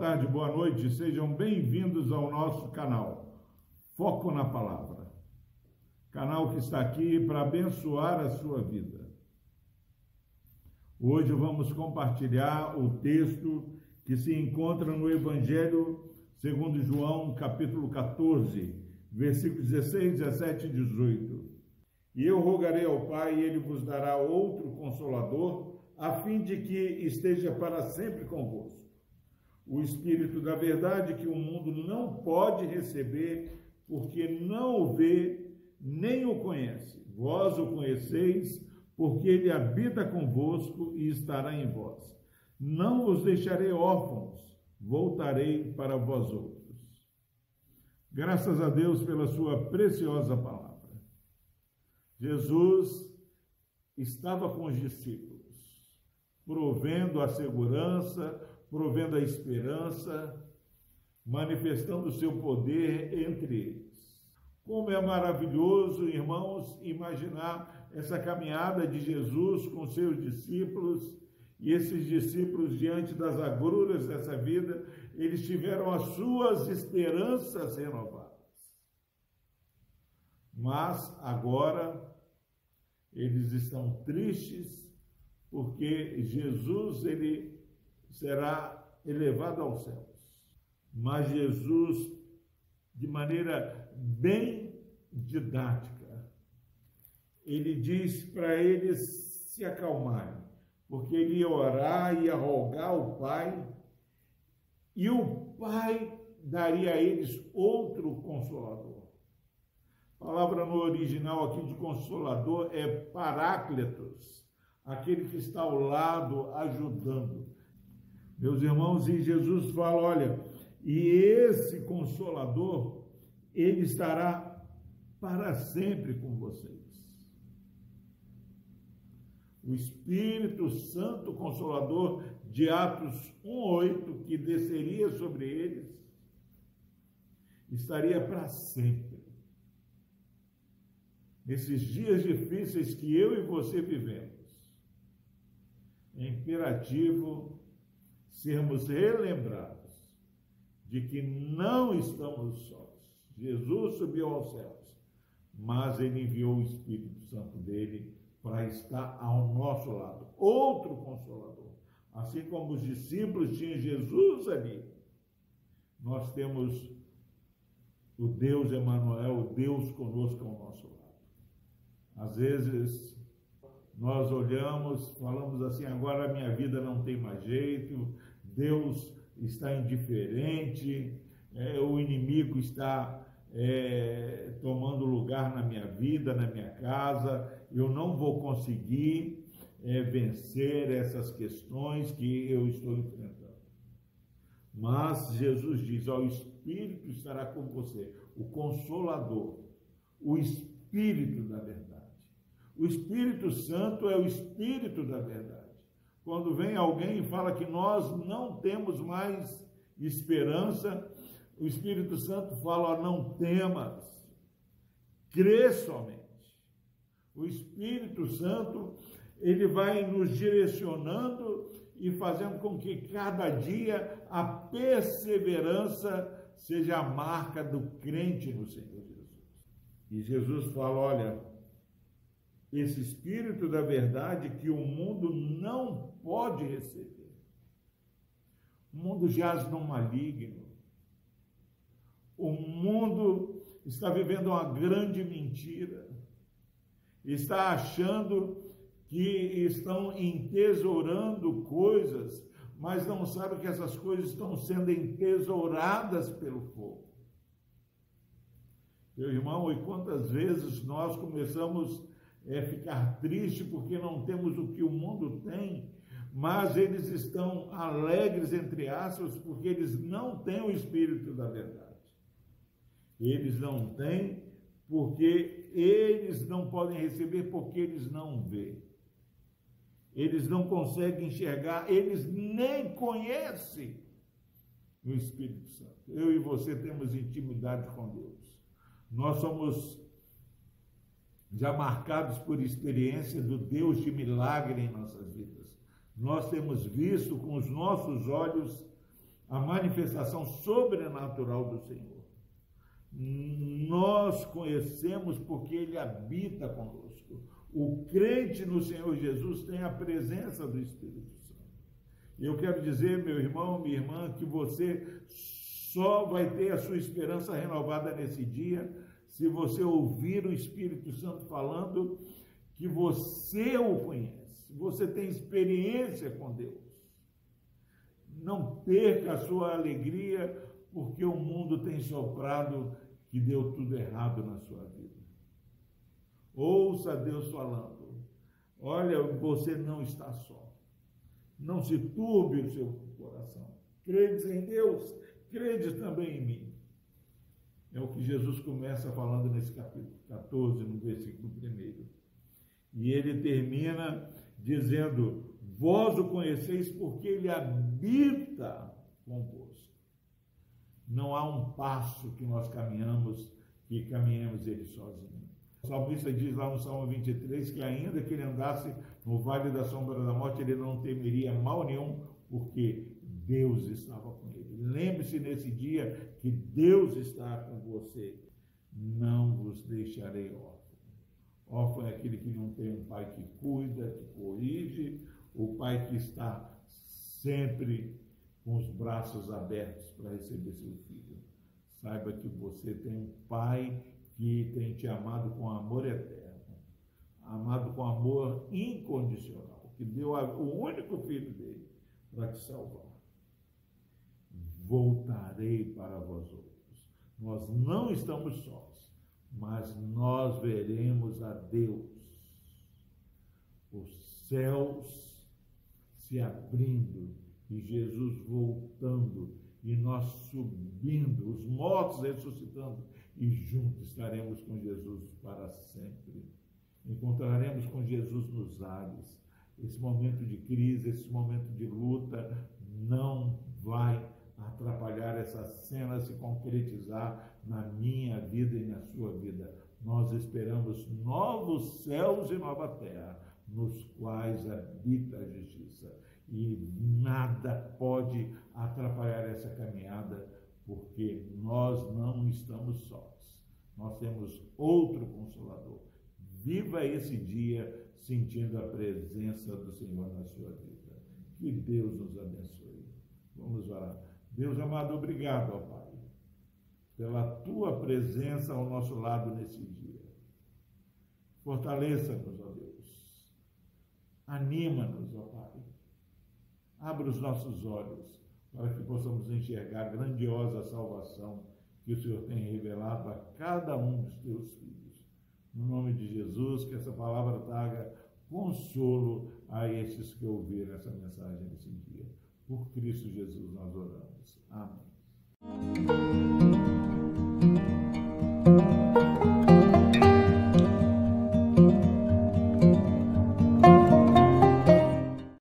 tarde, boa noite, sejam bem-vindos ao nosso canal Foco na Palavra. Canal que está aqui para abençoar a sua vida. Hoje vamos compartilhar o texto que se encontra no Evangelho segundo João, capítulo 14, versículos 16, 17 e 18. E eu rogarei ao Pai, e ele vos dará outro consolador, a fim de que esteja para sempre convosco o Espírito da Verdade que o mundo não pode receber, porque não o vê nem o conhece. Vós o conheceis, porque ele habita convosco e estará em vós. Não vos deixarei órfãos, voltarei para vós outros. Graças a Deus pela sua preciosa palavra. Jesus estava com os discípulos, provendo a segurança, provendo a esperança, manifestando o seu poder entre eles. Como é maravilhoso, irmãos, imaginar essa caminhada de Jesus com seus discípulos e esses discípulos, diante das agruras dessa vida, eles tiveram as suas esperanças renovadas. Mas agora eles estão tristes porque Jesus ele será elevado aos céus. Mas Jesus, de maneira bem didática, ele diz para eles se acalmarem, porque ele ia orar, ia rogar ao Pai, e o Pai daria a eles outro consolador. A palavra no original aqui de consolador é paráclitos, aquele que está ao lado ajudando. Meus irmãos, e Jesus fala: olha, e esse consolador, ele estará para sempre com vocês. O Espírito Santo Consolador de Atos 1:8 que desceria sobre eles estaria para sempre. Nesses dias difíceis que eu e você vivemos, é imperativo sermos relembrados de que não estamos sós. Jesus subiu aos céus, mas ele enviou o Espírito Santo dele para estar ao nosso lado, outro consolador. Assim como os discípulos tinham Jesus ali, nós temos o Deus Emanuel, o Deus conosco ao nosso lado. Às vezes nós olhamos, falamos assim, agora a minha vida não tem mais jeito, Deus está indiferente, é, o inimigo está é, tomando lugar na minha vida, na minha casa, eu não vou conseguir é, vencer essas questões que eu estou enfrentando. Mas Jesus diz: ó, o Espírito estará com você, o Consolador, o Espírito da verdade. O Espírito Santo é o Espírito da verdade. Quando vem alguém e fala que nós não temos mais esperança, o Espírito Santo fala: não temas, crê somente. O Espírito Santo, ele vai nos direcionando e fazendo com que cada dia a perseverança seja a marca do crente no Senhor Jesus. E Jesus fala: olha, esse Espírito da verdade que o mundo não pode receber. O mundo jaz no maligno. O mundo está vivendo uma grande mentira. Está achando que estão entesourando coisas, mas não sabe que essas coisas estão sendo entesouradas pelo fogo. Meu irmão, e quantas vezes nós começamos é, ficar triste porque não temos o que o mundo tem, mas eles estão alegres, entre aspas, porque eles não têm o Espírito da verdade. Eles não têm porque eles não podem receber porque eles não veem. Eles não conseguem enxergar, eles nem conhecem o Espírito Santo. Eu e você temos intimidade com Deus. Nós somos já marcados por experiência do Deus de milagre em nossas vidas. Nós temos visto com os nossos olhos a manifestação sobrenatural do Senhor. Nós conhecemos porque Ele habita conosco. O crente no Senhor Jesus tem a presença do Espírito Santo. Eu quero dizer, meu irmão, minha irmã, que você só vai ter a sua esperança renovada nesse dia se você ouvir o Espírito Santo falando que você o conhece, você tem experiência com Deus. Não perca a sua alegria, porque o mundo tem soprado que deu tudo errado na sua vida. Ouça Deus falando. Olha, você não está só. Não se turbe o seu coração. Credes em Deus, credes também em mim. É o que Jesus começa falando nesse capítulo 14, no versículo 1. E ele termina dizendo: Vós o conheceis porque ele habita convosco. Não há um passo que nós caminhamos que caminhemos ele sozinho. O salmista diz lá no Salmo 23 que ainda que ele andasse no vale da sombra da morte, ele não temeria mal nenhum, porque Deus estava com ele. Lembre-se nesse dia que Deus está com você. Não vos deixarei órfãos. Órfão é aquele que não tem um pai que cuida, que corrige, o pai que está sempre com os braços abertos para receber seu filho. Saiba que você tem um pai que tem te amado com amor eterno, amado com amor incondicional, que deu o único filho dele para te salvar. Voltarei para vós outros. Nós não estamos sós mas nós veremos a Deus. Os céus se abrindo e Jesus voltando e nós subindo, os mortos ressuscitando e juntos estaremos com Jesus para sempre. Encontraremos com Jesus nos ares. Esse momento de crise, esse momento de luta não vai atrapalhar essa cena se concretizar na minha vida e na sua vida. Nós esperamos novos céus e nova terra, nos quais habita a justiça. E nada pode atrapalhar essa caminhada, porque nós não estamos sós. Nós temos outro consolador. Viva esse dia sentindo a presença do Senhor na sua vida. Que Deus nos abençoe. Vamos orar. Deus amado, obrigado, ó Pai, pela tua presença ao nosso lado nesse dia. Fortaleça-nos, ó Deus. Anima-nos, ó Pai. Abra os nossos olhos para que possamos enxergar a grandiosa salvação que o Senhor tem revelado a cada um dos teus filhos. No nome de Jesus, que essa palavra traga consolo a esses que ouviram essa mensagem nesse dia. Por Cristo Jesus nós oramos. Amém.